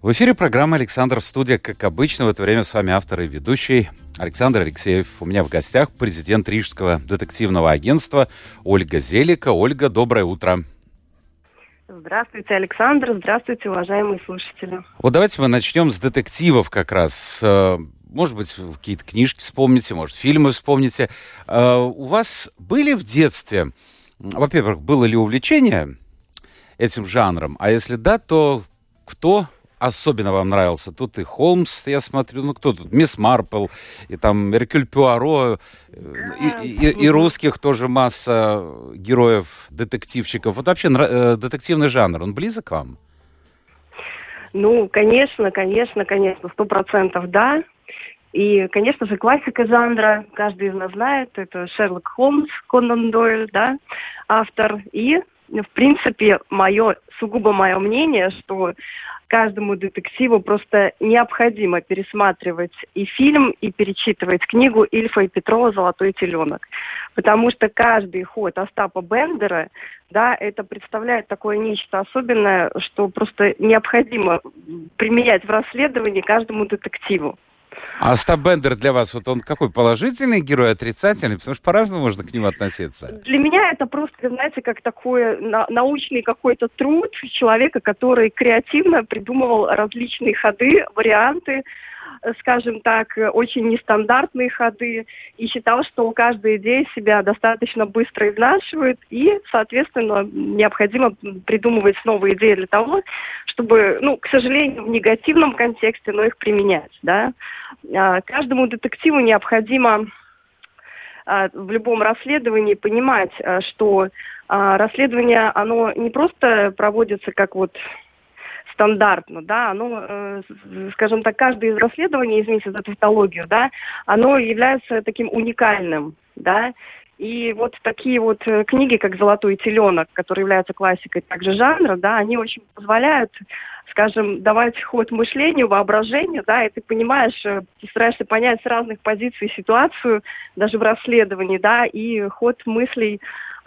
В эфире программа «Александр Студия». Как обычно, в это время с вами автор и ведущий Александр Алексеев. У меня в гостях президент Рижского детективного агентства Ольга Зелика. Ольга, доброе утро. Здравствуйте, Александр. Здравствуйте, уважаемые слушатели. Вот давайте мы начнем с детективов как раз. Э, может быть, какие-то книжки вспомните, может, фильмы вспомните. Э, у вас были в детстве, во-первых, было ли увлечение этим жанром? А если да, то кто особенно вам нравился? Тут и Холмс, я смотрю, ну кто тут? Мисс Марпл, и там Меркюль Пуаро, и, и, и русских тоже масса героев, детективщиков. Вот вообще э, детективный жанр, он близок к вам? Ну, конечно, конечно, конечно, сто процентов да. И, конечно же, классика жанра, каждый из нас знает, это Шерлок Холмс, Конан Дойль, да, автор. И, в принципе, мое, сугубо мое мнение, что каждому детективу просто необходимо пересматривать и фильм, и перечитывать книгу Ильфа и Петрова «Золотой теленок». Потому что каждый ход Остапа Бендера, да, это представляет такое нечто особенное, что просто необходимо применять в расследовании каждому детективу. А Остап Бендер для вас, вот он какой, положительный герой, отрицательный? Потому что по-разному можно к нему относиться. Для меня это просто, знаете, как такой на научный какой-то труд человека, который креативно придумывал различные ходы, варианты, скажем так, очень нестандартные ходы и считал, что каждая идея себя достаточно быстро изнашивает и, соответственно, необходимо придумывать новые идеи для того, чтобы, ну, к сожалению, в негативном контексте, но их применять, да. А, каждому детективу необходимо а, в любом расследовании понимать, а, что расследование, оно не просто проводится как вот стандартно, да, оно, э, скажем так, каждое из расследований, извините за тавтологию, да, оно является таким уникальным, да, и вот такие вот э, книги, как «Золотой теленок», которые являются классикой также жанра, да, они очень позволяют, скажем, давать ход мышлению, воображению, да, и ты понимаешь, э, ты стараешься понять с разных позиций ситуацию, даже в расследовании, да, и ход мыслей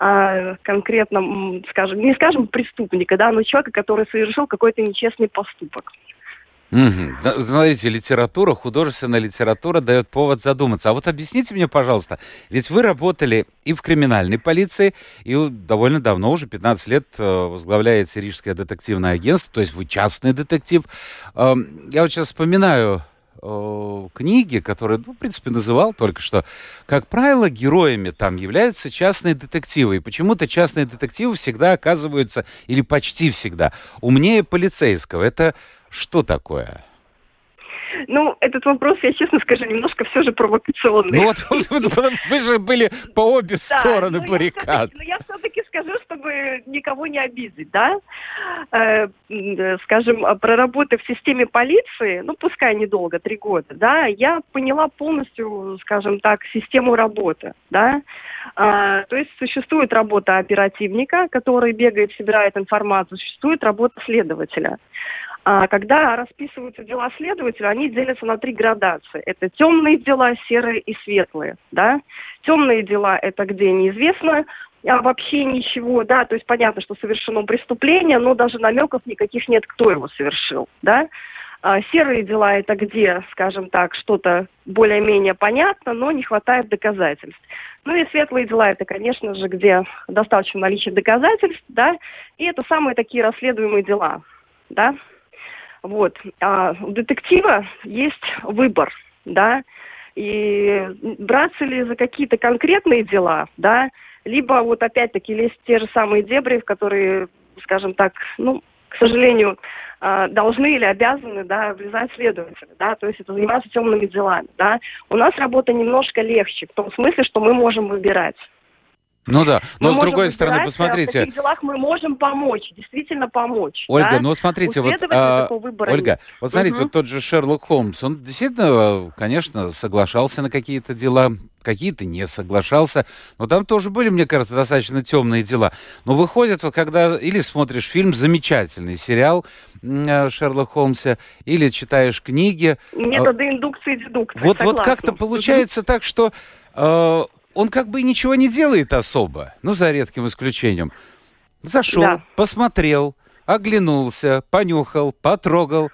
а, конкретно, скажем, не скажем преступника, да, но человека, который совершил какой-то нечестный поступок. Угу. Смотрите, литература, художественная литература дает повод задуматься. А вот объясните мне, пожалуйста, ведь вы работали и в криминальной полиции, и довольно давно, уже 15 лет, э, возглавляете Рижское детективное агентство, то есть вы частный детектив. Эм, я вот сейчас вспоминаю э, книги, которые, ну, в принципе, называл только что, как правило, героями там являются частные детективы. И почему-то частные детективы всегда оказываются, или почти всегда, умнее полицейского. Это что такое? Ну, этот вопрос, я честно скажу, немножко все же провокационный. Ну вот, вы же были по обе стороны баррикад. Но я все-таки скажу, чтобы никого не обидеть, да? Э, скажем, проработав в системе полиции, ну, пускай недолго, три года, да, я поняла полностью, скажем так, систему работы, да? А, то есть существует работа оперативника, который бегает, собирает информацию, существует работа следователя. А когда расписываются дела следователя, они делятся на три градации. Это темные дела, серые и светлые. Да? Темные дела – это где неизвестно а вообще ничего, да, то есть понятно, что совершено преступление, но даже намеков никаких нет, кто его совершил, да. А серые дела – это где, скажем так, что-то более-менее понятно, но не хватает доказательств. Ну и светлые дела – это, конечно же, где достаточно наличия доказательств, да, и это самые такие расследуемые дела, да. Вот. А у детектива есть выбор, да, и браться ли за какие-то конкретные дела, да, либо вот опять-таки лезть в те же самые дебри, в которые, скажем так, ну, к сожалению, а, должны или обязаны, да, влезать следователи, да, то есть это заниматься темными делами, да. У нас работа немножко легче, в том смысле, что мы можем выбирать. Ну да, но мы с другой стороны, разбираться, посмотрите. В таких делах мы можем помочь, действительно помочь. Ольга, да? ну смотрите, вот, а, Ольга, нет. вот смотрите, Мгм. вот тот же Шерлок Холмс, он действительно, конечно, соглашался на какие-то дела, какие-то не соглашался, но там тоже были, мне кажется, достаточно темные дела. Но выходит, вот когда или смотришь фильм, замечательный сериал э, Шерлок Холмса, или читаешь книги, Методы индукции и дедукции. вот, вот как-то получается так, что э, он как бы ничего не делает особо, ну, за редким исключением. Зашел, Да. посмотрел, оглянулся, понюхал, потрогал,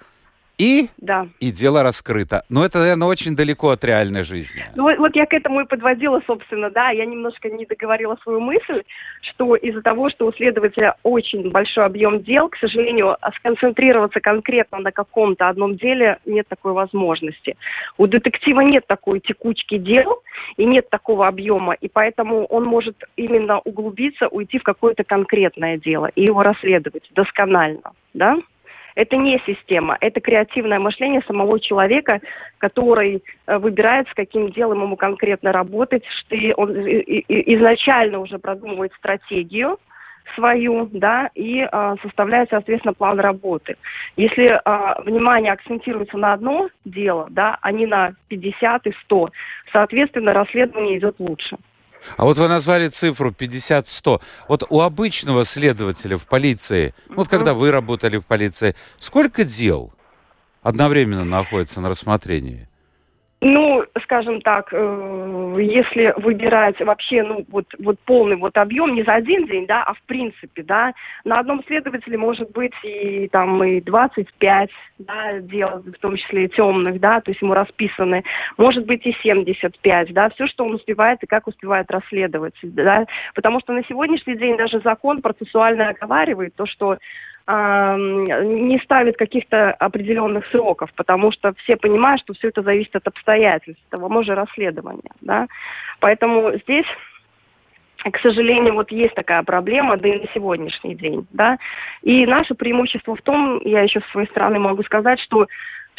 и, Да. и дело раскрыто. Но это, наверное, очень далеко от реальной жизни. Ну, вот, вот я к этому и подводила, собственно, да, я немножко не договорила свою мысль, что из-за того, что у следователя очень большой объем дел, к сожалению, а сконцентрироваться конкретно на каком-то одном деле нет такой возможности. У детектива нет такой текучки дел и нет такого объема, и поэтому он может именно углубиться, уйти в какое-то конкретное дело и его расследовать досконально, да? Это не система, это креативное мышление самого человека, который э, выбирает, с каким делом ему конкретно работать, что он изначально уже продумывает стратегию свою, да, и э, составляет, соответственно, план работы. Если э, внимание акцентируется на одно дело, да, а не на 50 и 100, соответственно, расследование идет лучше. А вот вы назвали цифру 50-100. Вот у обычного следователя в полиции, вот когда вы работали в полиции, сколько дел одновременно находится на рассмотрении? Ну, скажем так, э, если выбирать вообще, ну, вот, вот полный вот объем, не за один день, да, а в принципе, да, на одном следователе может быть и там и 25, да, дел, в том числе и темных, да, то есть ему расписаны, может быть и 75, да, все, что он успевает и как успевает расследовать, да, потому что на сегодняшний день даже закон процессуально оговаривает то, что не ставит каких-то определенных сроков, потому что все понимают, что все это зависит от обстоятельств, того же расследования, да. Поэтому здесь к сожалению, вот есть такая проблема, да и на сегодняшний день, да. И наше преимущество в том, я еще с своей стороны могу сказать, что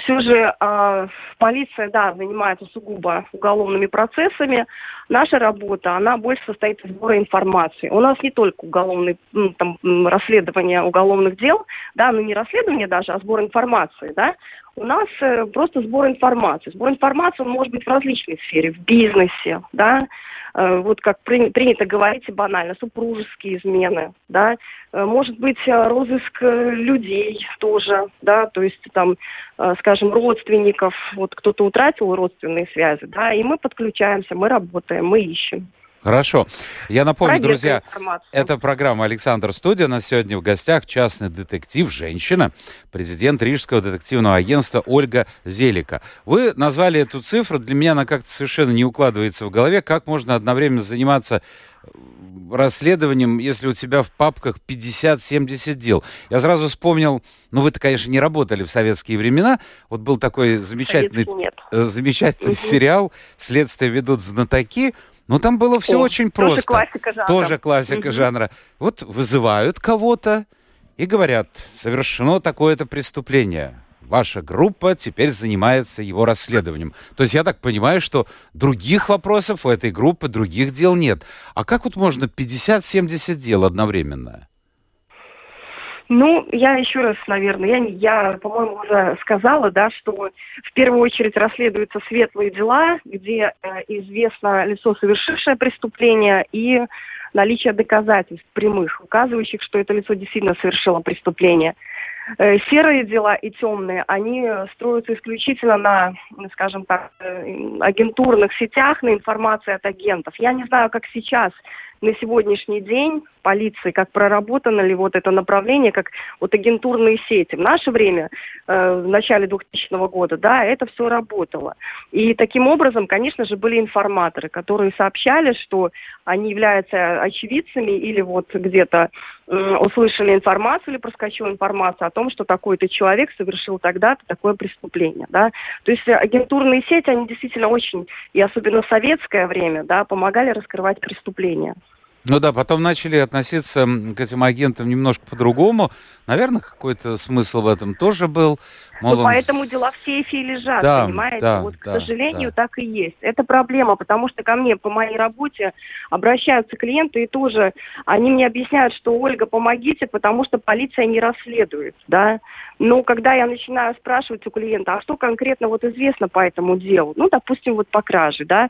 все же э, полиция, да, занимается сугубо уголовными процессами. Наша работа, она больше состоит из сбора информации. У нас не только уголовные, ну, там, расследование уголовных дел, да, ну не расследование даже, а сбор информации, да. У нас э, просто сбор информации. Сбор информации, он может быть в различной сфере, в бизнесе, да, вот как при- принято говорить банально, супружеские измены, да, Э, может быть э, розыск э, людей тоже, да, то есть там, э, скажем, родственников, вот кто-то утратил родственные связи, да, и мы подключаемся, мы работаем, мы ищем. Хорошо. Я напомню, Проверка друзья, информации. это программа «Александр Студия». У нас сегодня в гостях частный детектив, женщина, президент Рижского детективного агентства Ольга Зелика. Вы назвали эту цифру, для меня она как-то совершенно не укладывается в голове. Как можно одновременно заниматься э, расследованием, если у тебя в папках 50-70 дел? Я сразу вспомнил, ну вы-то, конечно, не работали в советские времена, вот был такой замечательный э, замечательный Мгм. сериал «Следствие ведут знатоки». Но там было все О, очень тоже просто. классика жанра. Тоже классика Мгм. жанра. Вот вызывают кого-то и говорят, совершено такое-то преступление. Ваша группа теперь занимается его расследованием. То есть я так понимаю, что других вопросов у этой группы, других дел нет. А как вот можно 50-70 дел одновременно? Ну, я еще раз, наверное, я, я, по-моему, уже сказала, да, что в первую очередь расследуются светлые дела, где э, известно лицо, совершившее преступление, и наличие доказательств прямых, указывающих, что это лицо действительно совершило преступление. Э, Серые дела и темные, они строятся исключительно на, скажем так, э, агентурных сетях, на информации от агентов. Я не знаю, как сейчас на сегодняшний день полиции, как проработано ли вот это направление, как вот агентурные сети. В наше время, э, в начале 2000 года, да, это все работало. И таким образом, конечно же, были информаторы, которые сообщали, что они являются очевидцами или вот где-то услышали информацию или проскочила информация о том, что такой-то человек совершил тогда-то такое преступление, да. То есть агентурные сети, они действительно очень, и особенно в советское время, да, помогали раскрывать преступления. Ну да, потом начали относиться к этим агентам немножко по-другому. Наверное, какой-то смысл в этом тоже был. Мол, ну, он... поэтому дела в сейфе лежат, да, понимаете? Да, вот, да, к сожалению, да. так и есть. Это проблема, потому что ко мне по моей работе обращаются клиенты и тоже они мне объясняют, что Ольга, помогите, потому что полиция не расследует, да. Но когда я начинаю спрашивать у клиента, а что конкретно вот известно по этому делу, ну, допустим, вот по краже, да,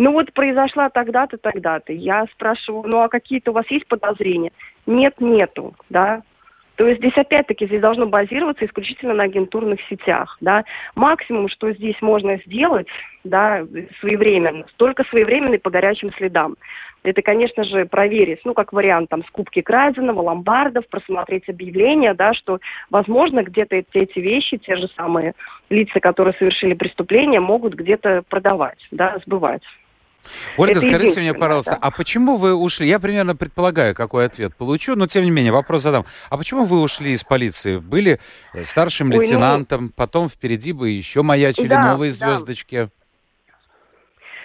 ну вот произошла тогда-то, тогда-то. Я спрашиваю, ну а какие-то у вас есть подозрения? Нет, нету, да. То есть здесь опять-таки здесь должно базироваться исключительно на агентурных сетях, да. Максимум, что здесь можно сделать, да, своевременно, только своевременный по горячим следам. Это, конечно же, проверить, ну, как вариант, там, скупки краденого, ломбардов, просмотреть объявления, да, что, возможно, где-то эти, эти вещи, те же самые лица, которые совершили преступление, могут где-то продавать, да, сбывать. Ольга, Это скажите мне, пожалуйста, да. а почему вы ушли? Я примерно предполагаю, какой ответ получу, но тем не менее вопрос задам. А почему вы ушли из полиции? Были э, старшим Ой, ну лейтенантом, ну... потом впереди бы еще маячили да, новые звездочки. Да.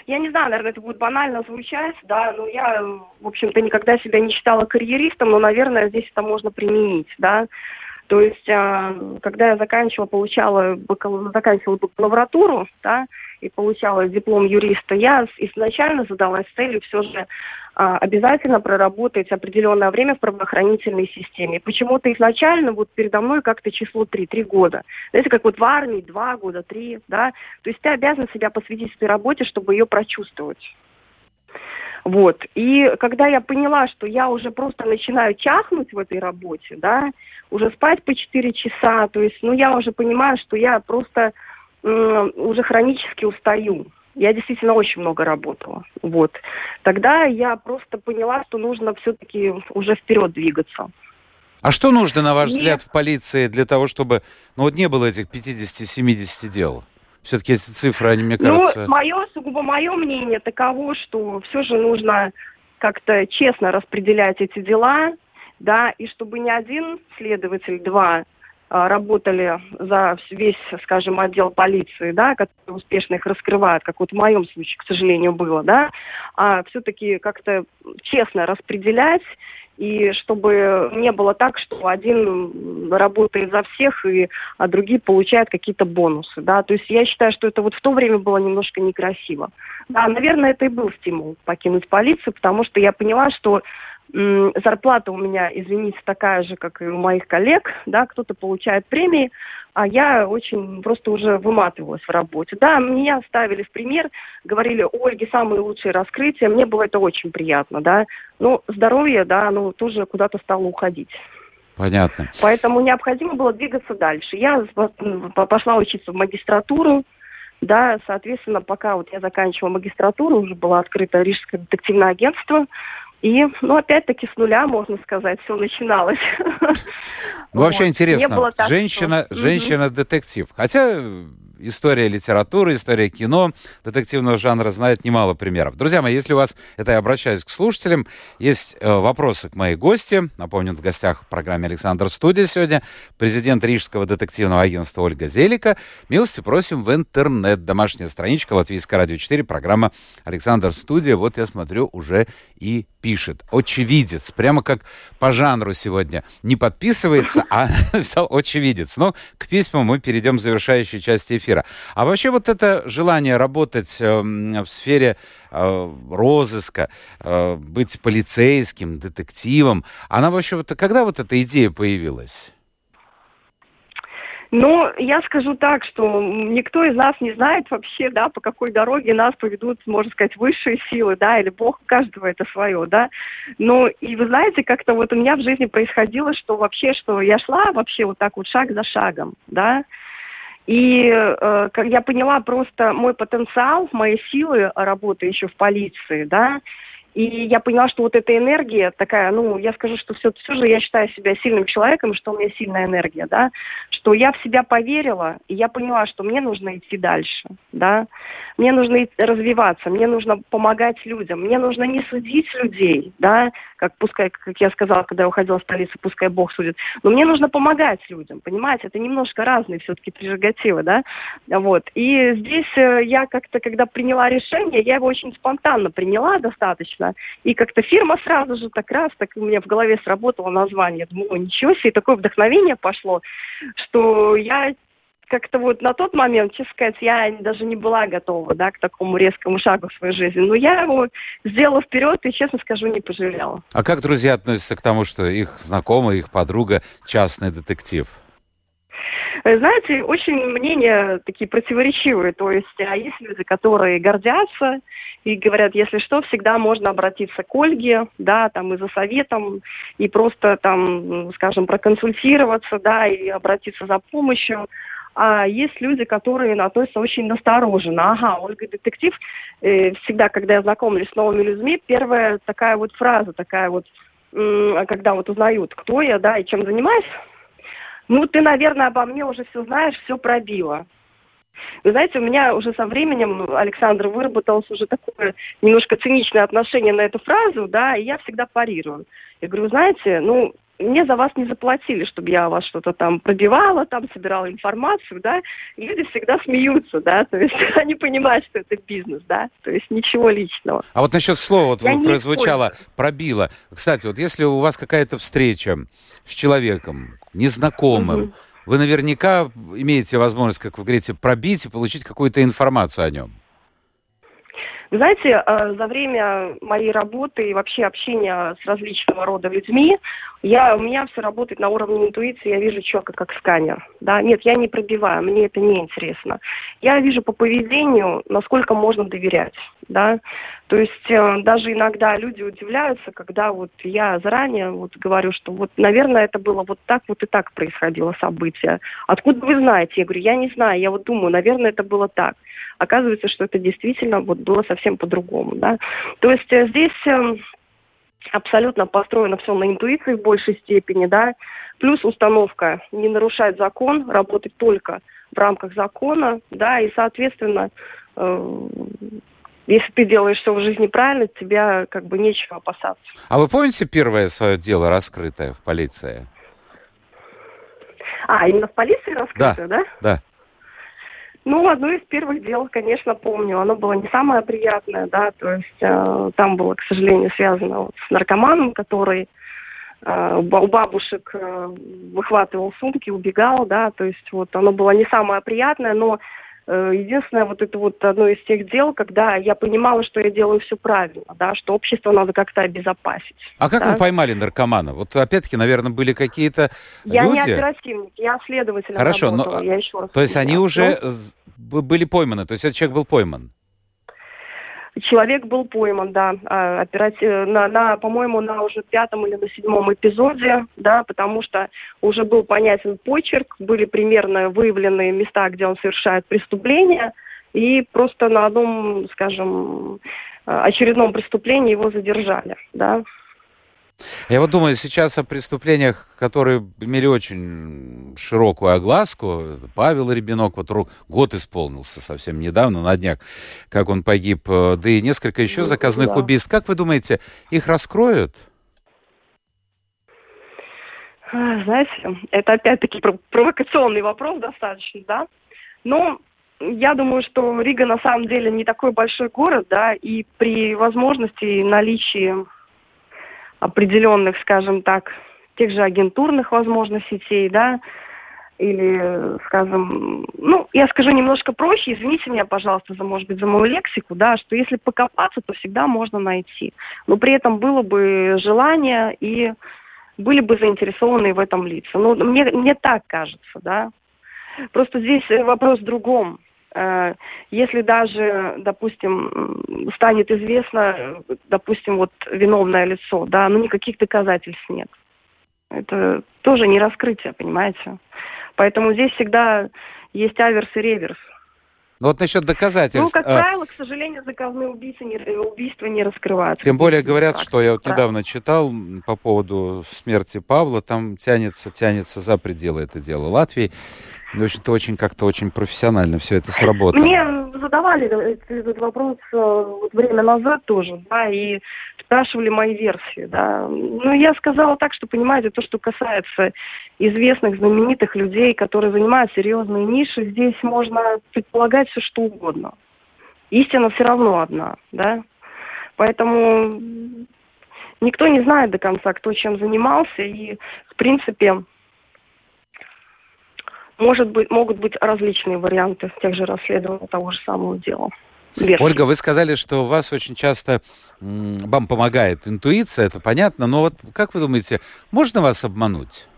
Я не знаю, наверное, это будет банально звучать, да, но я, в общем-то, никогда себя не считала карьеристом, но, наверное, здесь это можно применить, да. То есть, а, когда я заканчивала, получала, заканчивала бакалавратуру, да, и получала диплом юриста, я изначально задалась целью все же а, обязательно проработать определенное время в правоохранительной системе. Почему-то изначально вот передо мной как-то число три, три года. Знаете, как вот в армии два года, три, да. То есть ты обязан себя посвятить этой работе, чтобы ее прочувствовать. Вот. И когда я поняла, что я уже просто начинаю чахнуть в этой работе, да, уже спать по 4 часа, то есть, ну, я уже понимаю, что я просто уже хронически устаю. Я действительно очень много работала. Вот. Тогда я просто поняла, что нужно все-таки уже вперед двигаться. А что нужно, на ваш Нет. взгляд, в полиции для того, чтобы... Ну вот не было этих 50-70 дел? Все-таки эти цифры, они, мне ну, кажется... Ну, мое, сугубо мое мнение таково, что все же нужно как-то честно распределять эти дела, да, и чтобы ни один следователь, два, работали за весь, скажем, отдел полиции, да, который успешно их раскрывает, как вот в моем случае, к сожалению, было, да, а все-таки как-то честно распределять и чтобы не было так, что один работает за всех, и, а другие получают какие-то бонусы, да, то есть я считаю, что это вот в то время было немножко некрасиво. Да, наверное, это и был стимул покинуть полицию, потому что я поняла, что зарплата у меня, извините, такая же, как и у моих коллег, да, кто-то получает премии, а я очень просто уже выматывалась в работе. Да, меня ставили в пример, говорили, Ольги, самые лучшие раскрытия, мне было это очень приятно, да, но здоровье, да, оно тоже куда-то стало уходить. Понятно. Поэтому необходимо было двигаться дальше. Я пошла учиться в магистратуру, да, соответственно, пока вот я заканчивала магистратуру, уже было открыто Рижское детективное агентство, и, ну, опять-таки с нуля, можно сказать, все начиналось. Ну, вообще интересно. Женщина, женщина-детектив. Хотя история литературы, история кино, детективного жанра знает немало примеров. Друзья мои, если у вас, это я обращаюсь к слушателям, есть э, вопросы к моей гости, напомню, в гостях в программе «Александр Студия» сегодня, президент Рижского детективного агентства Ольга Зелика. Милости просим в интернет. Домашняя страничка Латвийское радио 4, программа «Александр Студия». Вот я смотрю, уже и пишет. Очевидец. Прямо как по жанру сегодня. Не подписывается, а написал очевидец. Но к письмам мы перейдем в завершающей части эфира. А вообще вот это желание работать э, в сфере э, розыска, э, быть полицейским, детективом, она вообще вот когда вот эта идея появилась? Ну, я скажу так, что никто из нас не знает вообще, да, по какой дороге нас поведут, можно сказать, высшие силы, да, или Бог, каждого это свое, да. Ну, и вы знаете, как-то вот у меня в жизни происходило, что вообще, что я шла вообще вот так вот шаг за шагом, да, и э, как я поняла просто мой потенциал, мои силы работы еще в полиции, да, и я поняла, что вот эта энергия такая, ну, я скажу, что все, все же я считаю себя сильным человеком, что у меня сильная энергия, да, что я в себя поверила, и я поняла, что мне нужно идти дальше, да, мне нужно развиваться, мне нужно помогать людям, мне нужно не судить людей, да, как пускай, как я сказала, когда я уходила в столицу, пускай Бог судит, но мне нужно помогать людям, понимаете, это немножко разные все-таки прерогативы, да, вот, и здесь э, я как-то, когда приняла решение, я его очень спонтанно приняла достаточно, лично. И как-то фирма сразу же так раз, так у меня в голове сработало название. Думаю, ничего себе, такое вдохновение пошло, что я как-то вот на тот момент, честно сказать, я даже не была готова, да, к такому резкому шагу в своей жизни. Но я его сделала вперед и, честно скажу, не пожалела. А как друзья относятся к тому, что их знакомая, их подруга частный детектив? Знаете, очень мнения такие противоречивые. То есть а есть люди, которые гордятся и говорят, если что, всегда можно обратиться к Ольге, да, там и за советом, и просто там, скажем, проконсультироваться, да, и обратиться за помощью. А есть люди, которые относятся очень настороженно. Ага, Ольга детектив. Э, всегда, когда я знакомлюсь с новыми людьми, первая такая вот фраза, такая вот, э, когда вот узнают, кто я, да, и чем занимаюсь, ну, ты, наверное, обо мне уже все знаешь, все пробила. Вы знаете, у меня уже со временем, Александр, выработалось уже такое немножко циничное отношение на эту фразу, да, и я всегда парирую. Я говорю, знаете, ну, мне за вас не заплатили, чтобы я вас что-то там пробивала, там собирала информацию, да, и люди всегда смеются, да, то есть они понимают, что это бизнес, да, то есть ничего личного. А вот насчет слова вот я прозвучало «пробила». Кстати, вот если у вас какая-то встреча с человеком незнакомым, угу. вы наверняка имеете возможность, как вы говорите, пробить и получить какую-то информацию о нем. Вы знаете, э, за время моей работы и вообще общения с различного рода людьми, я, у меня все работает на уровне интуиции, я вижу четко, как сканер. Да? Нет, я не пробиваю, мне это не интересно. Я вижу по поведению, насколько можно доверять. Да? То есть э, даже иногда люди удивляются, когда вот я заранее вот говорю, что вот, наверное, это было вот так, вот и так происходило событие. Откуда вы знаете? Я говорю, я не знаю, я вот думаю, наверное, это было так оказывается, что это действительно вот было совсем по-другому, да. То есть э, здесь э, абсолютно построено все на интуиции в большей степени, да, плюс установка не нарушать закон, работать только в рамках закона, да, и, соответственно, э, если ты делаешь все в жизни правильно, тебя как бы нечего опасаться. А вы помните первое свое дело раскрытое в полиции? А, именно в полиции раскрытое, да? Да, да. Ну, одно из первых дел, конечно, помню. Оно было не самое приятное, да, то есть э, там было, к сожалению, связано вот с наркоманом, который э, у бабушек э, выхватывал сумки, убегал, да, то есть вот оно было не самое приятное, но единственное, вот это вот одно из тех дел, когда я понимала, что я делаю все правильно, да, что общество надо как-то обезопасить. А как да? вы поймали наркомана? Вот опять-таки, наверное, были какие-то я люди... Я не оперативник, я следователь Хорошо, работала, но... я еще раз То есть они уже были пойманы, то есть этот человек был пойман? Человек был пойман, да, а, оператив... на, на, по-моему, на уже пятом или на седьмом эпизоде, да, потому что уже был понятен почерк, были примерно выявлены места, где он совершает преступления, и просто на одном, скажем, очередном преступлении его задержали, да. Я вот думаю сейчас о преступлениях, которые имели очень широкую огласку. Павел Ребенок, вот год исполнился совсем недавно, на днях, как он погиб, э, да и несколько еще ну, заказных да. убийств. Как вы думаете, их раскроют? А, знаете, это опять-таки провокационный вопрос достаточно, да? Но я думаю, что Рига на самом деле не такой большой город, да, и при возможности наличии определенных, скажем так, тех же агентурных, возможно, сетей, да, или, скажем, ну, я скажу немножко проще, извините меня, пожалуйста, за, может быть, за мою лексику, да, что если покопаться, то всегда можно найти. Но при этом было бы желание и были бы заинтересованы в этом лица. Ну, мне, мне так кажется, да. Просто здесь вопрос в другом. Э, если даже, допустим, станет известно, допустим, вот виновное лицо, да, но никаких доказательств нет. Это тоже не раскрытие, понимаете? Поэтому здесь всегда есть аверс и реверс. Ну вот насчет доказательств. Ну, как а правило, к сожалению, заказные убийцы не, убийства не раскрываются. Тем более говорят, что я вот недавно читал по поводу смерти Павла, там тянется, тянется за пределы это дело Латвии. В общем-то, очень как-то очень профессионально все это сработало. Мне задавали этот вопрос э, время назад тоже, да, и спрашивали мои версии, да. Ну, я сказала так, что, понимаете, то, что касается известных, знаменитых людей, которые занимают серьезные ниши, здесь можно предполагать все, что угодно. Истина все равно одна, да. Поэтому никто не знает до конца, кто чем занимался, и, в принципе, может быть, могут быть различные варианты тех же расследований того же самого дела. Версии. Ольга, вы сказали, что у вас очень часто вам помогает интуиция, это понятно, но вот как вы думаете, можно вас обмануть?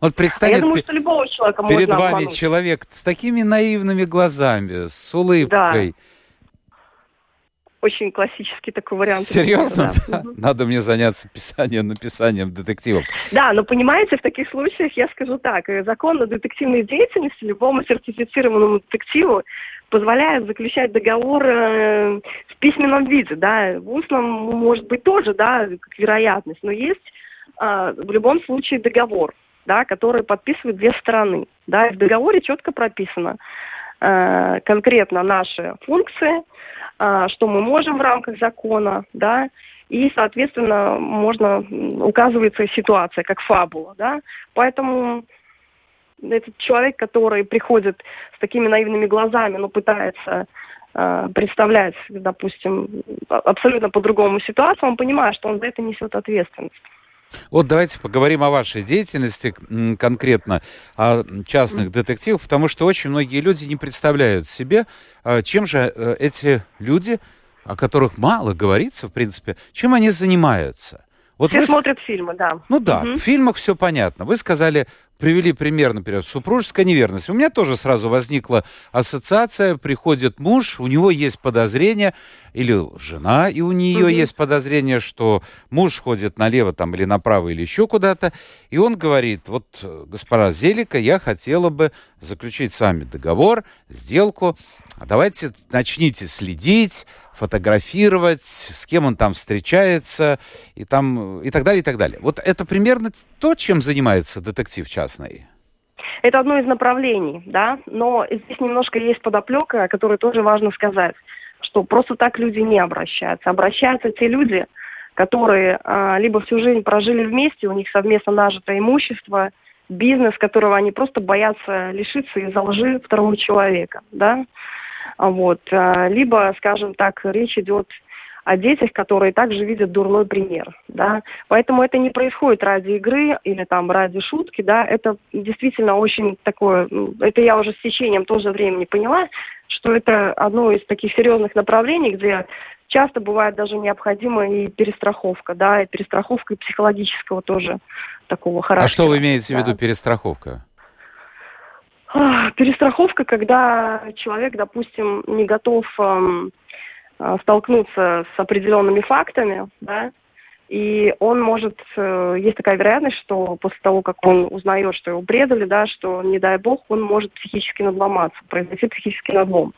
Вот представить, а я думаю, что любого человека перед можно вами обмануть. человек с такими наивными глазами, с улыбкой. Да очень классический такой вариант. Серьезно? Да. Надо мне заняться писанием, написанием детективов. Да, но понимаете, в таких случаях я скажу так. Э, закон о детективной деятельности любому сертифицированному детективу позволяет заключать договор э, в письменном виде, да, в устном может быть тоже, да, как вероятность, но есть э, в любом случае договор, да, который подписывают две стороны, да, и в договоре четко прописано э, конкретно наши функции, что мы можем в рамках закона, да, и, соответственно, можно, указывается ситуация как фабула, да, поэтому этот человек, который приходит с такими наивными глазами, но пытается э, представлять, допустим, абсолютно по-другому ситуацию, он понимает, что он за это несет ответственность. Вот давайте поговорим о вашей деятельности конкретно, о частных детективах, потому что очень многие люди не представляют себе, а, чем же э, эти люди, о которых мало говорится, в принципе, чем они занимаются. Вот Все вы... смотрят фильмы, да. Ну да, угу. в фильмах все понятно. Вы сказали, привели пример, например, супружеская неверность. У меня тоже сразу возникла ассоциация, приходит муж, у него есть подозрение, или жена, и у нее угу. есть подозрение, что муж ходит налево там или направо или еще куда-то, и он говорит, вот, госпожа Зелика, я хотела бы заключить с вами договор, сделку, а давайте начните следить, фотографировать, с кем он там встречается, и, там, и так далее, и так далее. Вот это примерно то, чем занимается детектив частный. Это одно из направлений, да, но здесь немножко есть подоплека, о которой тоже важно сказать, что просто так люди не обращаются. Обращаются те люди, которые а, либо всю жизнь прожили вместе, у них совместно нажитое имущество, бизнес, которого они просто боятся лишиться из-за лжи второго человека, да, вот. А, либо, скажем так, речь идет о детях, которые также видят дурной пример, да. Поэтому это не происходит ради игры или там ради шутки, да, это действительно очень такое, это я уже с течением тоже времени поняла, что это одно из таких серьезных направлений, где часто бывает даже необходима и перестраховка, да, и перестраховка и психологического тоже такого характера. А что вы имеете да. в виду перестраховка? Перестраховка, когда человек, допустим, не готов эм, э, столкнуться с определенными фактами, да, и он может, э, есть такая вероятность, что после того, как он узнает, что его предали, да, что, не дай бог, он может психически надломаться, произойти психический надлом.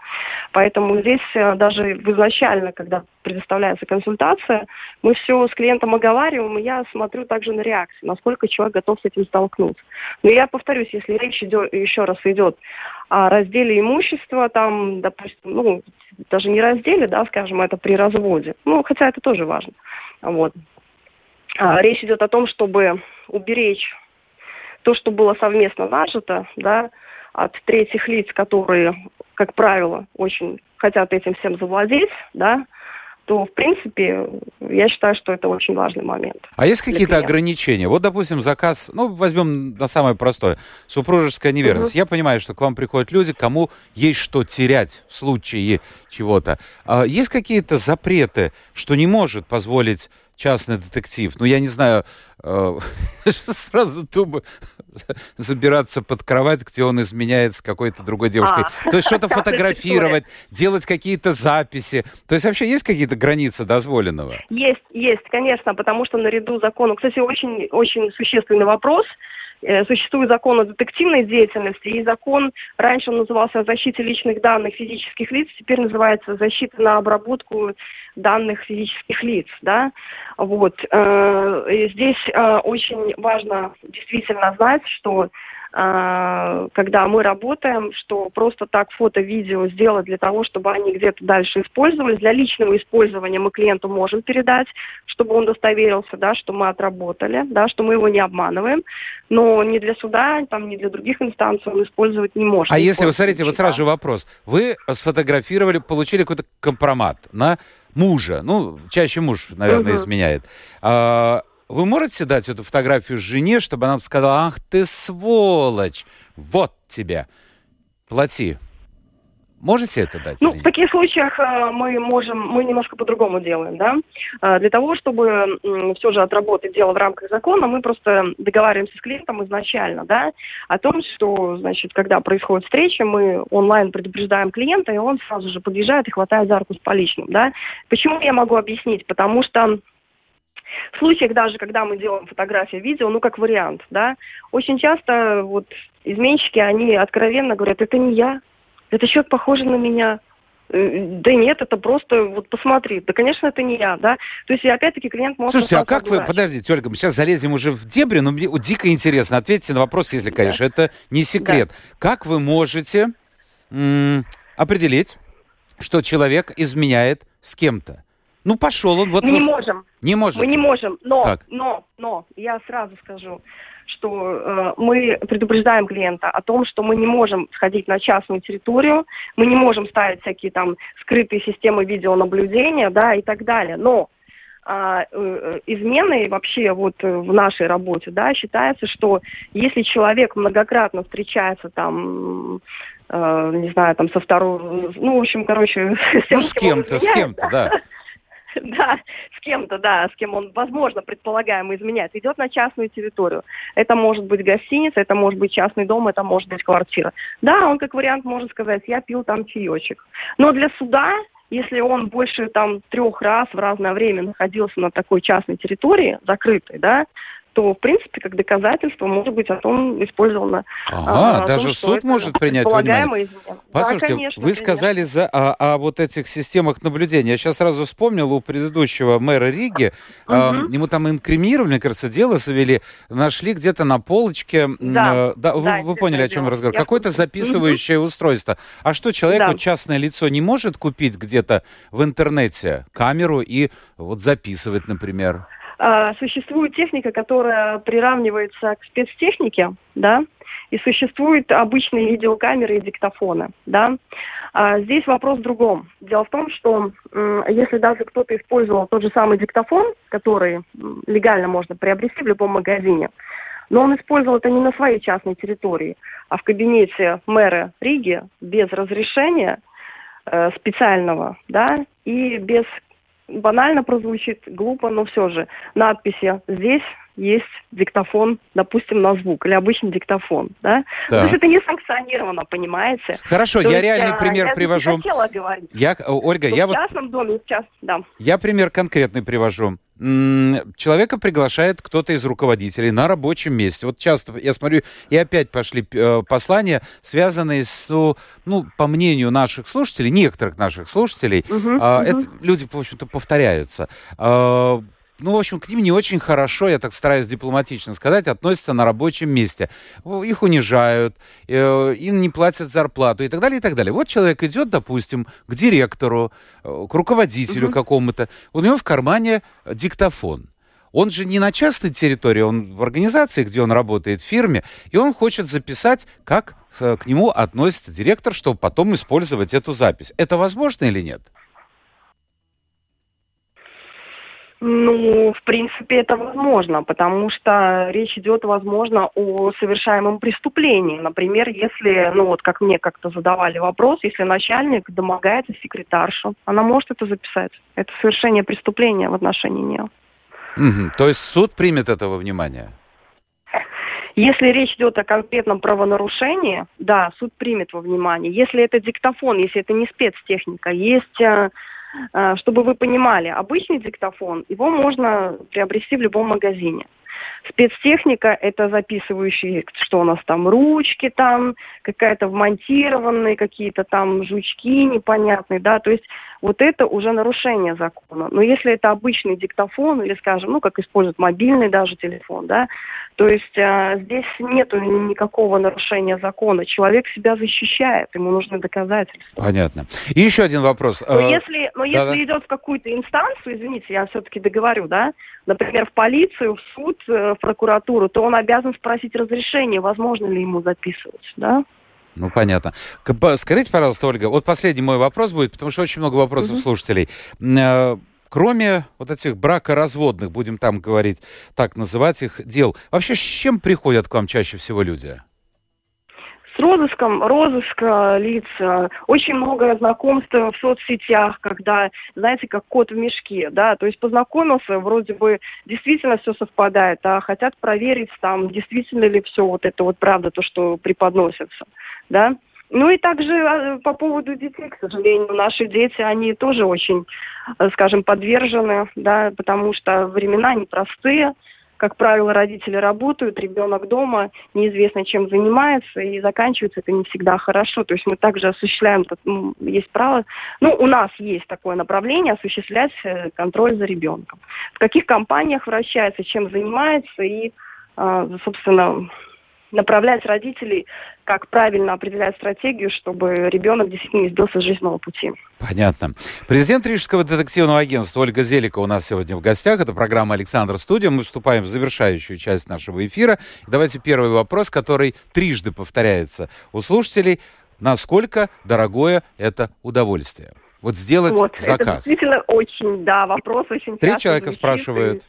Поэтому здесь э, даже изначально, когда предоставляется консультация, мы все с клиентом оговариваем, и я смотрю также на реакцию, насколько человек готов с этим столкнуться. Но я повторюсь, если речь идет, еще раз идет о разделе имущества, там, допустим, ну, даже не разделе, да, скажем, это при разводе, ну, хотя это тоже важно, вот, а, речь идет о том, чтобы уберечь то, что было совместно нажито, да, от третьих лиц, которые, как правило, очень хотят этим всем завладеть, да, то, в принципе, я считаю, что это очень важный момент. А есть какие-то ограничения? Вот, допустим, заказ, ну, возьмем на самое простое, супружеская неверность. Угу. Я понимаю, что к вам приходят люди, кому есть что терять в случае чего-то. А есть какие-то запреты, что не может позволить частный детектив. Ну, я не знаю, э, сразу тупо забираться под кровать, где он изменяет с какой-то другой девушкой. А. То есть что-то фотографировать, делать какие-то записи. То есть вообще есть какие-то границы дозволенного? Есть, есть, конечно, потому что наряду закону... Кстати, очень, очень существенный вопрос – существует закон о детективной деятельности и закон, раньше он назывался о защите личных данных физических лиц, теперь называется защита на обработку данных физических лиц, да, вот. Э, и здесь э, очень важно действительно знать, что когда мы работаем, что просто так фото-видео сделать для того, чтобы они где-то дальше использовались. Для личного использования мы клиенту можем передать, чтобы он удостоверился, да, что мы отработали, да, что мы его не обманываем. Но не для суда, там, не для других инстанций он использовать не может. А если вы смотрите, вот сразу же вопрос. Вы сфотографировали, получили какой-то компромат на мужа, ну, чаще муж, наверное, Мгм. изменяет, а, вы можете дать эту фотографию жене, чтобы она сказала, ах ты сволочь, вот тебе, плати. Можете это дать? Ну, в таких случаях э, мы можем, мы немножко по-другому делаем, да. Э, Для того, чтобы все же отработать дело в рамках закона, мы просто договариваемся с клиентом изначально, да, о том, что, значит, когда происходит встреча, мы онлайн предупреждаем клиента, и он сразу же подъезжает и хватает за руку с поличным, да. Почему я могу объяснить? Потому что в случаях даже, когда мы делаем фотографии, видео, ну, как вариант, да, очень часто вот изменщики, они откровенно говорят, это не я, это человек похожий на меня. Э, Да нет, это просто, вот посмотри, да, конечно, это не я, да. То есть, опять-таки, клиент может... Слушайте, а как вы, одурачен. подождите, Ольга, мы сейчас залезем уже в дебри, но мне дико интересно, ответьте на вопрос, если, конечно, это не секрет. Как вы можете м, определить, что человек изменяет с кем-то? Ну, пошел он, вот... Мы не вы- можем, Не можете. мы не можем, но, Так. но, но, я сразу скажу, что э, мы предупреждаем клиента о том, что мы не можем сходить на частную территорию, мы не можем ставить всякие там скрытые системы видеонаблюдения, да, и так далее. Но а, э, изменой вообще вот в нашей работе, да, считается, что если человек многократно встречается там, э, не знаю, там со второй, ну, в общем, короче, Ну, с кем-то, с кем-то, да. да, с кем-то, да, с кем он, возможно, предполагаемо изменяет, идет на частную территорию. Это может быть гостиница, это может быть частный дом, это может быть квартира. Да, он как вариант может сказать, я пил там чаечек. Но для суда, если он больше там трех раз в разное время находился на такой частной территории, закрытой, да, то, в принципе, как доказательство может быть о том использовано. Ага, а, том, даже что суд может принять во внимание. измена. Послушайте, да, конечно, вы сказали за, о, о вот этих системах наблюдения. Я сейчас сразу вспомнил у предыдущего мэра Риги. а, Мгм. ему там инкриминировали, кажется, дело завели. Нашли где-то на полочке. Да, э, да, вы, да, вы поняли, о чем я разговариваю. Я Какое-то записывающее устройство. А что, человек, Да. частное лицо, не может купить где-то в интернете камеру и вот записывать, например? А, существует техника, которая приравнивается к спецтехнике, да, и существуют обычные видеокамеры и диктофоны, да. А здесь вопрос в другом. Дело в том, что если даже кто-то использовал тот же самый диктофон, который легально можно приобрести в любом магазине, но он использовал это не на своей частной территории, а в кабинете мэра Риги без разрешения э, специального, да, и без банально прозвучит, глупо, но все же. Надписи здесь есть диктофон, допустим, на звук или обычный диктофон, да? Ну, То есть это не санкционировано, понимаете? Хорошо, То я есть, реальный а, пример я привожу. не хотела говорить. Я, э, Ольга, что я в вот частном доме сейчас, да. Я пример конкретный привожу. Человека приглашает кто-то из руководителей на рабочем месте. Вот часто я смотрю, и опять пошли э, послания, связанные с, ну, ну, по мнению наших слушателей, некоторых наших слушателей, Мгм, а, мгм. это люди, в общем-то, повторяются. А, ну, в общем, к ним не очень хорошо, я так стараюсь дипломатично сказать, относятся на рабочем месте. Их унижают, э, им не платят зарплату и так далее, и так далее. Вот человек идет, допустим, к директору, э, к руководителю Мгм. какому-то, у него в кармане диктофон. Он же не на частной территории, он в организации, где он работает, в фирме, и он хочет записать, как э, к нему относится директор, чтобы потом использовать эту запись. Это возможно или нет? Ну, в принципе, это возможно, потому что речь идет, возможно, о совершаемом преступлении. Например, если, ну вот как мне как-то задавали вопрос, если начальник домогается секретаршу, она может это записать. Это совершение преступления в отношении нее. Мгм. То есть суд примет этого внимания? Если речь идет о конкретном правонарушении, да, суд примет во внимание. Если это диктофон, если это не спецтехника, есть, э, чтобы вы понимали, обычный диктофон, его можно приобрести в любом магазине. Спецтехника – это записывающие, что у нас там, ручки там, какая-то вмонтированные, какие-то там жучки непонятные, да, то есть вот это уже нарушение закона. Но если это обычный диктофон или, скажем, ну, как используют мобильный даже телефон, да, то есть э, здесь нет никакого нарушения закона. Человек себя защищает, ему нужны доказательства. Понятно. И еще один вопрос. Но Э, если, но если идет в какую-то инстанцию, извините, я все-таки договорю, да, например, в полицию, в суд, э, в прокуратуру, то он обязан спросить разрешение, возможно ли ему записывать, да? Ну, понятно. Скажите, пожалуйста, Ольга, вот последний мой вопрос будет, потому что очень много вопросов угу. слушателей. Э, кроме вот этих бракоразводных, будем там говорить, так называть их, дел, вообще с чем приходят к вам чаще всего люди? с розыском, розыск лиц, очень много знакомств в соцсетях, когда, знаете, как кот в мешке, да, то есть познакомился, вроде бы действительно все совпадает, а хотят проверить там, действительно ли все вот это вот правда, то, что преподносится, да. Ну и также а, по поводу детей, к сожалению, наши дети, они тоже очень, э, скажем, подвержены, да, потому что времена непростые, как правило, родители работают, ребенок дома, неизвестно чем занимается, и заканчивается это не всегда хорошо. То есть мы также осуществляем, ну, есть право, ну, у нас есть такое направление, осуществлять э, контроль за ребенком. В каких компаниях вращается, чем занимается, и, а, собственно, направлять родителей, как правильно определять стратегию, чтобы ребенок действительно не сбился с жизненного пути. Понятно. Президент Рижского детективного агентства Ольга Зелика у нас сегодня в гостях. Это программа «Александр Студия». Мы вступаем в завершающую часть нашего эфира. Давайте первый вопрос, который трижды повторяется у слушателей. Насколько дорогое это удовольствие? Вот сделать вот, заказ. Это действительно очень, да, вопрос очень Три человека звучит, спрашивают.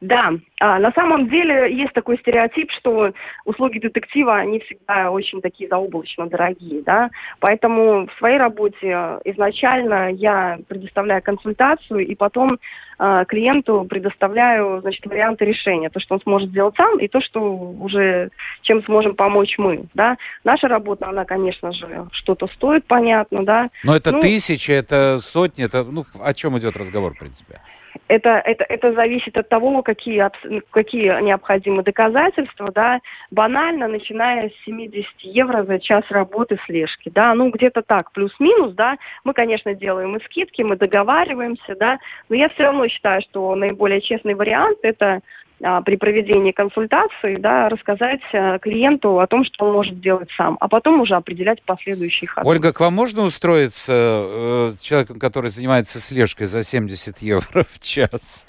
Да, а, на самом деле есть такой стереотип, что услуги детектива, они всегда очень такие заоблачно дорогие, да, поэтому в своей работе изначально я предоставляю консультацию и потом а, клиенту предоставляю, значит, варианты решения, то, что он сможет сделать сам, и то, что уже чем сможем помочь мы, да. Наша работа, она, конечно же, что-то стоит, понятно, да. Но это ну, тысячи, это сотни, это, ну, о чем идет разговор, в принципе? Это, это, это зависит от того, какие, какие необходимы доказательства, да, банально, начиная с 70 евро за час работы слежки, да, ну, где-то так, плюс-минус, да, мы, конечно, делаем и скидки, мы договариваемся, да, но я все равно считаю, что наиболее честный вариант – это при проведении консультации, да, рассказать а, клиенту о том, что он может сделать сам, а потом уже определять последующие ходы. Ольга, к вам можно устроиться э, человеком, который занимается слежкой за 70 евро в час?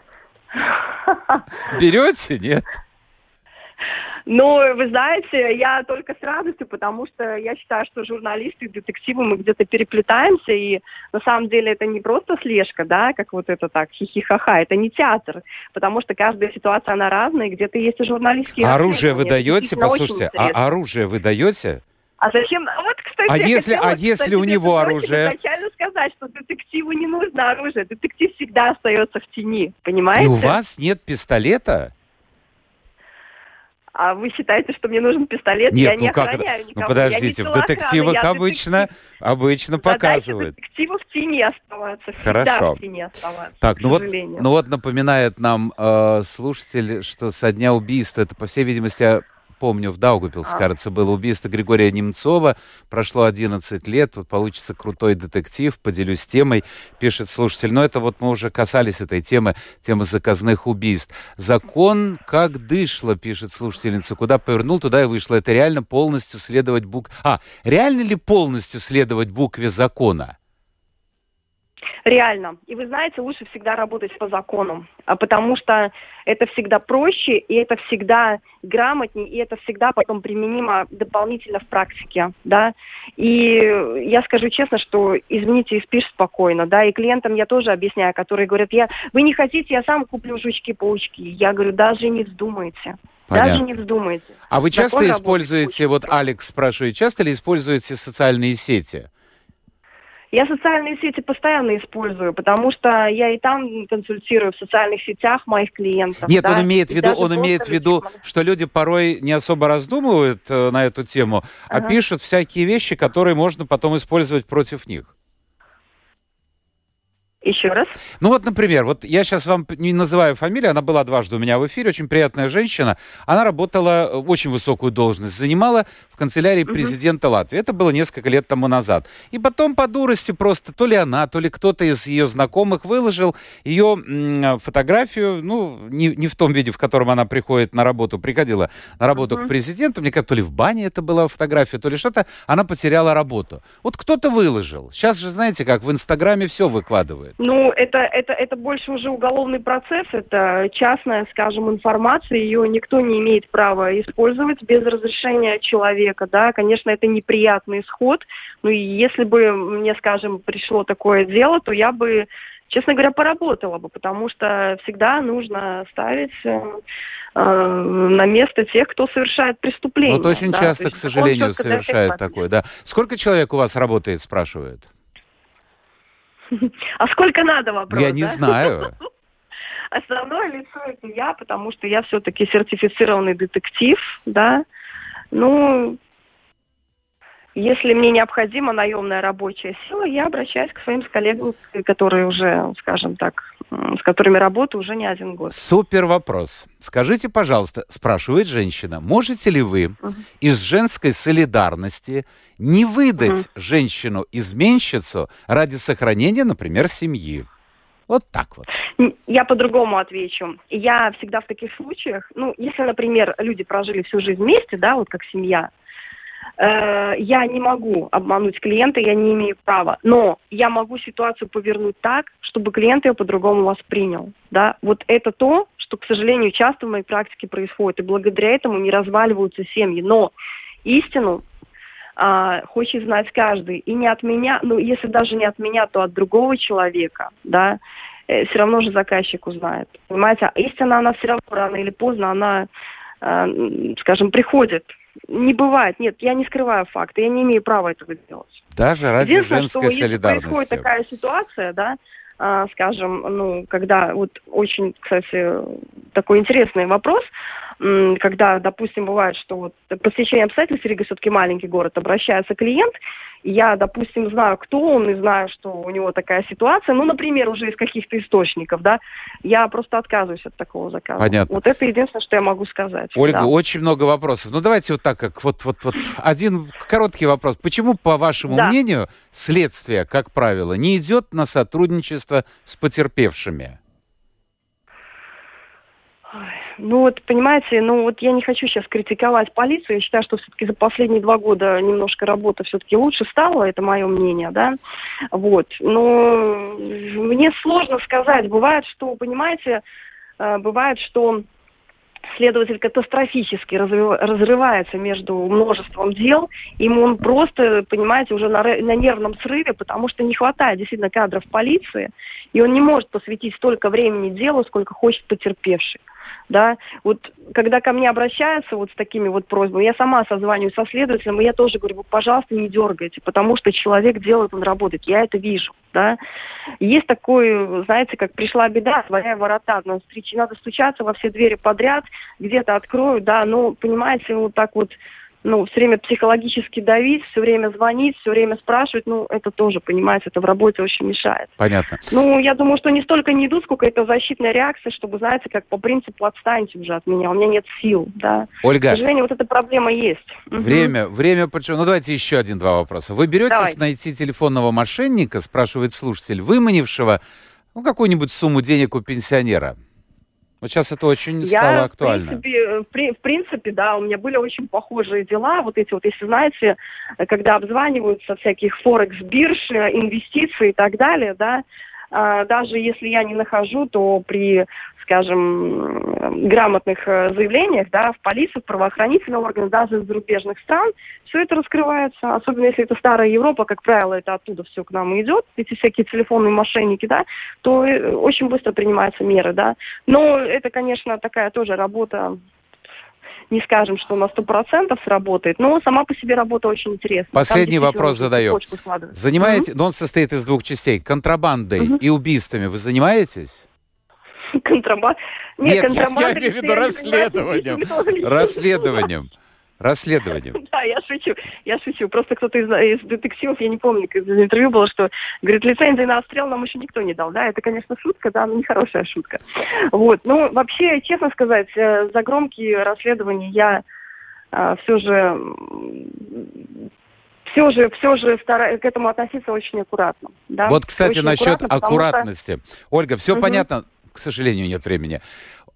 Берете, нет? Но, вы знаете, я только с радостью, потому что я считаю, что журналисты и детективы мы где-то переплетаемся, и на самом деле это не просто слежка, да, как вот это так, хихихаха, это не театр, потому что каждая ситуация, она разная, где-то есть и журналистские... А оружие вы даете, послушайте, а оружие вы даете? А зачем? Вот, кстати, а если, хотела, а если кстати, у него оружие? Изначально сказать, что детективу не нужно оружие. Детектив всегда остается в тени, понимаете? И у вас нет пистолета? А вы считаете, что мне нужен пистолет, Нет, я ну не как это? Ну подождите, в детективах охраны, обычно, детектив. обычно показывают. детективу в тени оставаться, Хорошо. в тени оставаться, Так, ну вот, ну вот напоминает нам э, слушатель, что со дня убийства, это, по всей видимости, помню, в Даугапилсе, а. кажется, было убийство Григория Немцова. Прошло 11 лет, вот получится крутой детектив, поделюсь темой, пишет слушатель. Но это вот мы уже касались этой темы, темы заказных убийств. Закон как дышло, пишет слушательница. Куда повернул, туда и вышло. Это реально полностью следовать бук... А, реально ли полностью следовать букве закона? Реально. И вы знаете, лучше всегда работать по закону, а потому что это всегда проще, и это всегда грамотнее, и это всегда потом применимо дополнительно в практике, да. И я скажу честно, что извините, и спишь спокойно, да, и клиентам я тоже объясняю, которые говорят, я, вы не хотите, я сам куплю жучки-паучки. Я говорю, даже не вздумайте. Понятно. Даже не вздумайте. А вы часто Закон используете, вот Алекс спрашивает, часто ли используете социальные сети? Я социальные сети постоянно использую, потому что я и там консультирую в социальных сетях моих клиентов. Нет, да? он имеет в виду, он имеет в виду, что люди порой не особо раздумывают э, на эту тему, а ага. а пишут всякие вещи, которые можно потом использовать против них. Еще раз. Ну вот, например, вот я сейчас вам не называю фамилию, она была дважды у меня в эфире, очень приятная женщина. Она работала, э, очень высокую должность занимала в канцелярии угу. президента Латвии. Это было несколько лет тому назад. И потом по дурости просто то ли она, то ли кто-то из ее знакомых выложил ее м, фотографию, ну, не, не в том виде, в котором она приходит на работу, приходила на работу угу. к президенту, мне кажется, то ли в бане это была фотография, то ли что-то, она потеряла работу. Вот кто-то выложил. Сейчас же, знаете как, в Инстаграме все выкладывают. Спрашивает? Ну, это, это, это больше уже уголовный процесс, это частная, скажем, информация, ее никто не имеет права использовать без разрешения человека, да, конечно, это неприятный исход, ну, и если бы мне, скажем, пришло такое дело, то я бы честно говоря, поработала бы, потому что всегда нужно ставить э, э на место тех, кто совершает преступление. Вот очень да? часто, к сожалению, совершает такое, да. Сколько человек у вас работает, спрашивают? А сколько надо вопрос? Я не знаю. Основное лицо это я, потому что я все-таки сертифицированный детектив, да. Ну, если мне необходима наемная рабочая сила, я обращаюсь к своим коллегам, которые уже, скажем так, с которыми работаю уже не один год. Супер вопрос. Скажите, пожалуйста, спрашивает женщина, можете ли вы угу. из женской солидарности не выдать угу. женщину-изменщицу ради сохранения, например, семьи? Вот так вот. Я по-другому отвечу. Я всегда в таких случаях, ну, если, например, люди прожили всю жизнь вместе, да, вот как семья, Э, я не могу обмануть клиента, я не имею права. Но я могу ситуацию повернуть так, чтобы клиент ее по-другому воспринял. Да? Вот это то, что, к сожалению, часто в моей практике происходит. И благодаря этому не разваливаются семьи. Но истину а, хочет знать каждый. И не от меня, ну, если даже не от меня, то от другого человека, да, э, все равно же заказчик узнает. Понимаете, а истина, она все равно рано или поздно, она, э, скажем, приходит не бывает. Нет, я не скрываю факты, я не имею права этого делать. Даже ради женской что, солидарности. Если происходит такая ситуация, да, скажем, ну, когда вот очень, кстати, такой интересный вопрос, когда, допустим, бывает, что вот по стечению обстоятельств Рига все-таки маленький город, обращается клиент, я, допустим, знаю, кто он, и знаю, что у него такая ситуация, ну, например, уже из каких-то источников, да, я просто отказываюсь от такого заказа. Понятно. Вот это единственное, что я могу сказать. Ольга, да. очень много вопросов. Ну, давайте вот так, как вот, вот, вот один короткий вопрос. Почему, по вашему да. мнению, следствие, как правило, не идет на сотрудничество с потерпевшими? Ну вот, понимаете, ну вот я не хочу сейчас критиковать полицию. Я считаю, что все-таки за последние два года немножко работа все-таки лучше стала, это мое мнение, да. Вот. Но мне сложно сказать. Бывает, что, понимаете, э, бывает, что следователь катастрофически разрывается между множеством дел, ему он просто, понимаете, уже на, на нервном срыве, потому что не хватает действительно кадров полиции, и он не может посвятить столько времени делу, сколько хочет потерпевший да, вот когда ко мне обращаются вот с такими вот просьбами, я сама созваниваюсь со следователем, и я тоже говорю, пожалуйста, не дергайте, потому что человек делает, он работает, я это вижу, да. Есть такой, знаете, как пришла беда, своя ворота, надо, надо стучаться во все двери подряд, где-то откроют, да, но, понимаете, вот так вот ну, все время психологически давить, все время звонить, все время спрашивать, ну, это тоже, понимаете, это в работе очень мешает. Понятно. Ну, я думаю, что не столько не идут, сколько это защитная реакция, чтобы, знаете, как по принципу отстаньте уже от меня, у меня нет сил, да. Ольга. К сожалению, вот эта проблема есть. Время, угу. время, почему? Ну, давайте еще один-два вопроса. Вы беретесь Давай. найти телефонного мошенника, спрашивает слушатель, выманившего, ну, какую-нибудь сумму денег у пенсионера? Вот сейчас это очень я, стало актуально. В принципе, в, в принципе, да, у меня были очень похожие дела. Вот эти вот, если знаете, когда обзваниваются всяких форекс-бирж, инвестиций и так далее, да, а, даже если я не нахожу, то при скажем, грамотных э, заявлениях, да, в полицию, в правоохранительные органы, даже из зарубежных стран, все это раскрывается. Особенно если это старая Европа, как правило, это оттуда все к нам идет, эти всякие телефонные мошенники, да, то э, очень быстро принимаются меры, да. Но это, конечно, такая тоже работа не скажем, что на сто процентов сработает, но сама по себе работа очень интересная. Последний вопрос задаю. Занимаете, mm-hmm. но он состоит из двух частей. Контрабандой mm-hmm. и убийствами вы занимаетесь? Контрабанд. Нет, Нет я, я имею в виду расследованием. Расследованием. Расследованием. Да, я шучу, я шучу. Просто кто-то из, из детективов, я не помню, из интервью было, что, говорит, лицензии на отстрел нам еще никто не дал. Да, это, конечно, шутка, да, но нехорошая шутка. Вот. Ну, вообще, честно сказать, э, за громкие расследования я а, все же все же, все же стараюсь к этому относиться очень аккуратно. Да? Вот, кстати, очень насчет аккуратности. Что... Ольга, все угу. понятно к сожалению, нет времени.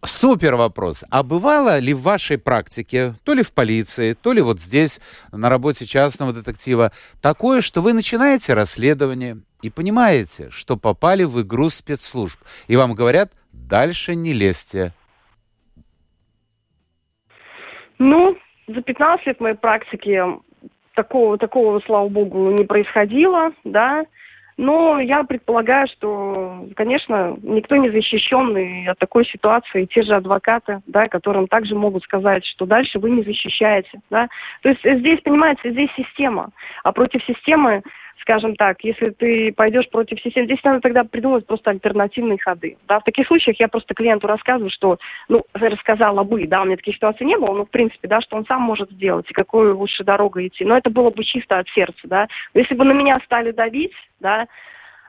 Супер вопрос. А бывало ли в вашей практике, то ли в полиции, то ли вот здесь, на работе частного детектива, такое, что вы начинаете расследование и понимаете, что попали в игру спецслужб, и вам говорят, дальше не лезьте. Ну, за 15 лет моей практики такого, такого, слава богу, не происходило, да, но я предполагаю, что, конечно, никто не защищен от такой ситуации. Те же адвокаты, да, которым также могут сказать, что дальше вы не защищаете. Да. То есть здесь, понимаете, здесь система. А против системы скажем так, если ты пойдешь против системы, здесь надо тогда придумать просто альтернативные ходы. Да, в таких случаях я просто клиенту рассказываю, что, ну, рассказала бы, да, у меня таких ситуаций не было, но, в принципе, да, что он сам может сделать, и какую лучше дорогу идти. Но это было бы чисто от сердца, да. Если бы на меня стали давить, да,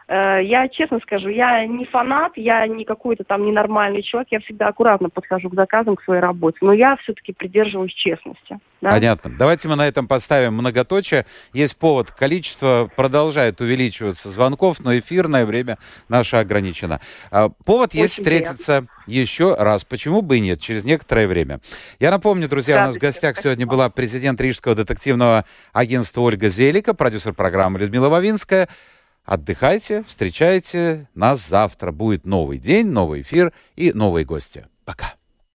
я честно скажу, я не фанат, я не какой-то там ненормальный человек, я всегда аккуратно подхожу к заказам, к своей работе, но я все-таки придерживаюсь честности. Да? Понятно. Давайте мы на этом поставим многоточие. Есть повод, количество продолжает увеличиваться звонков, но эфирное время наше ограничено. А, повод Очень есть встретиться приятно. еще раз. Почему бы и нет, через некоторое время. Я напомню, друзья, да, у нас в гостях сегодня была президент Рижского детективного агентства Ольга Зелика, продюсер программы Людмила Вавинская. Отдыхайте, встречайте нас завтра. Будет новый день, новый эфир и новые гости. Пока.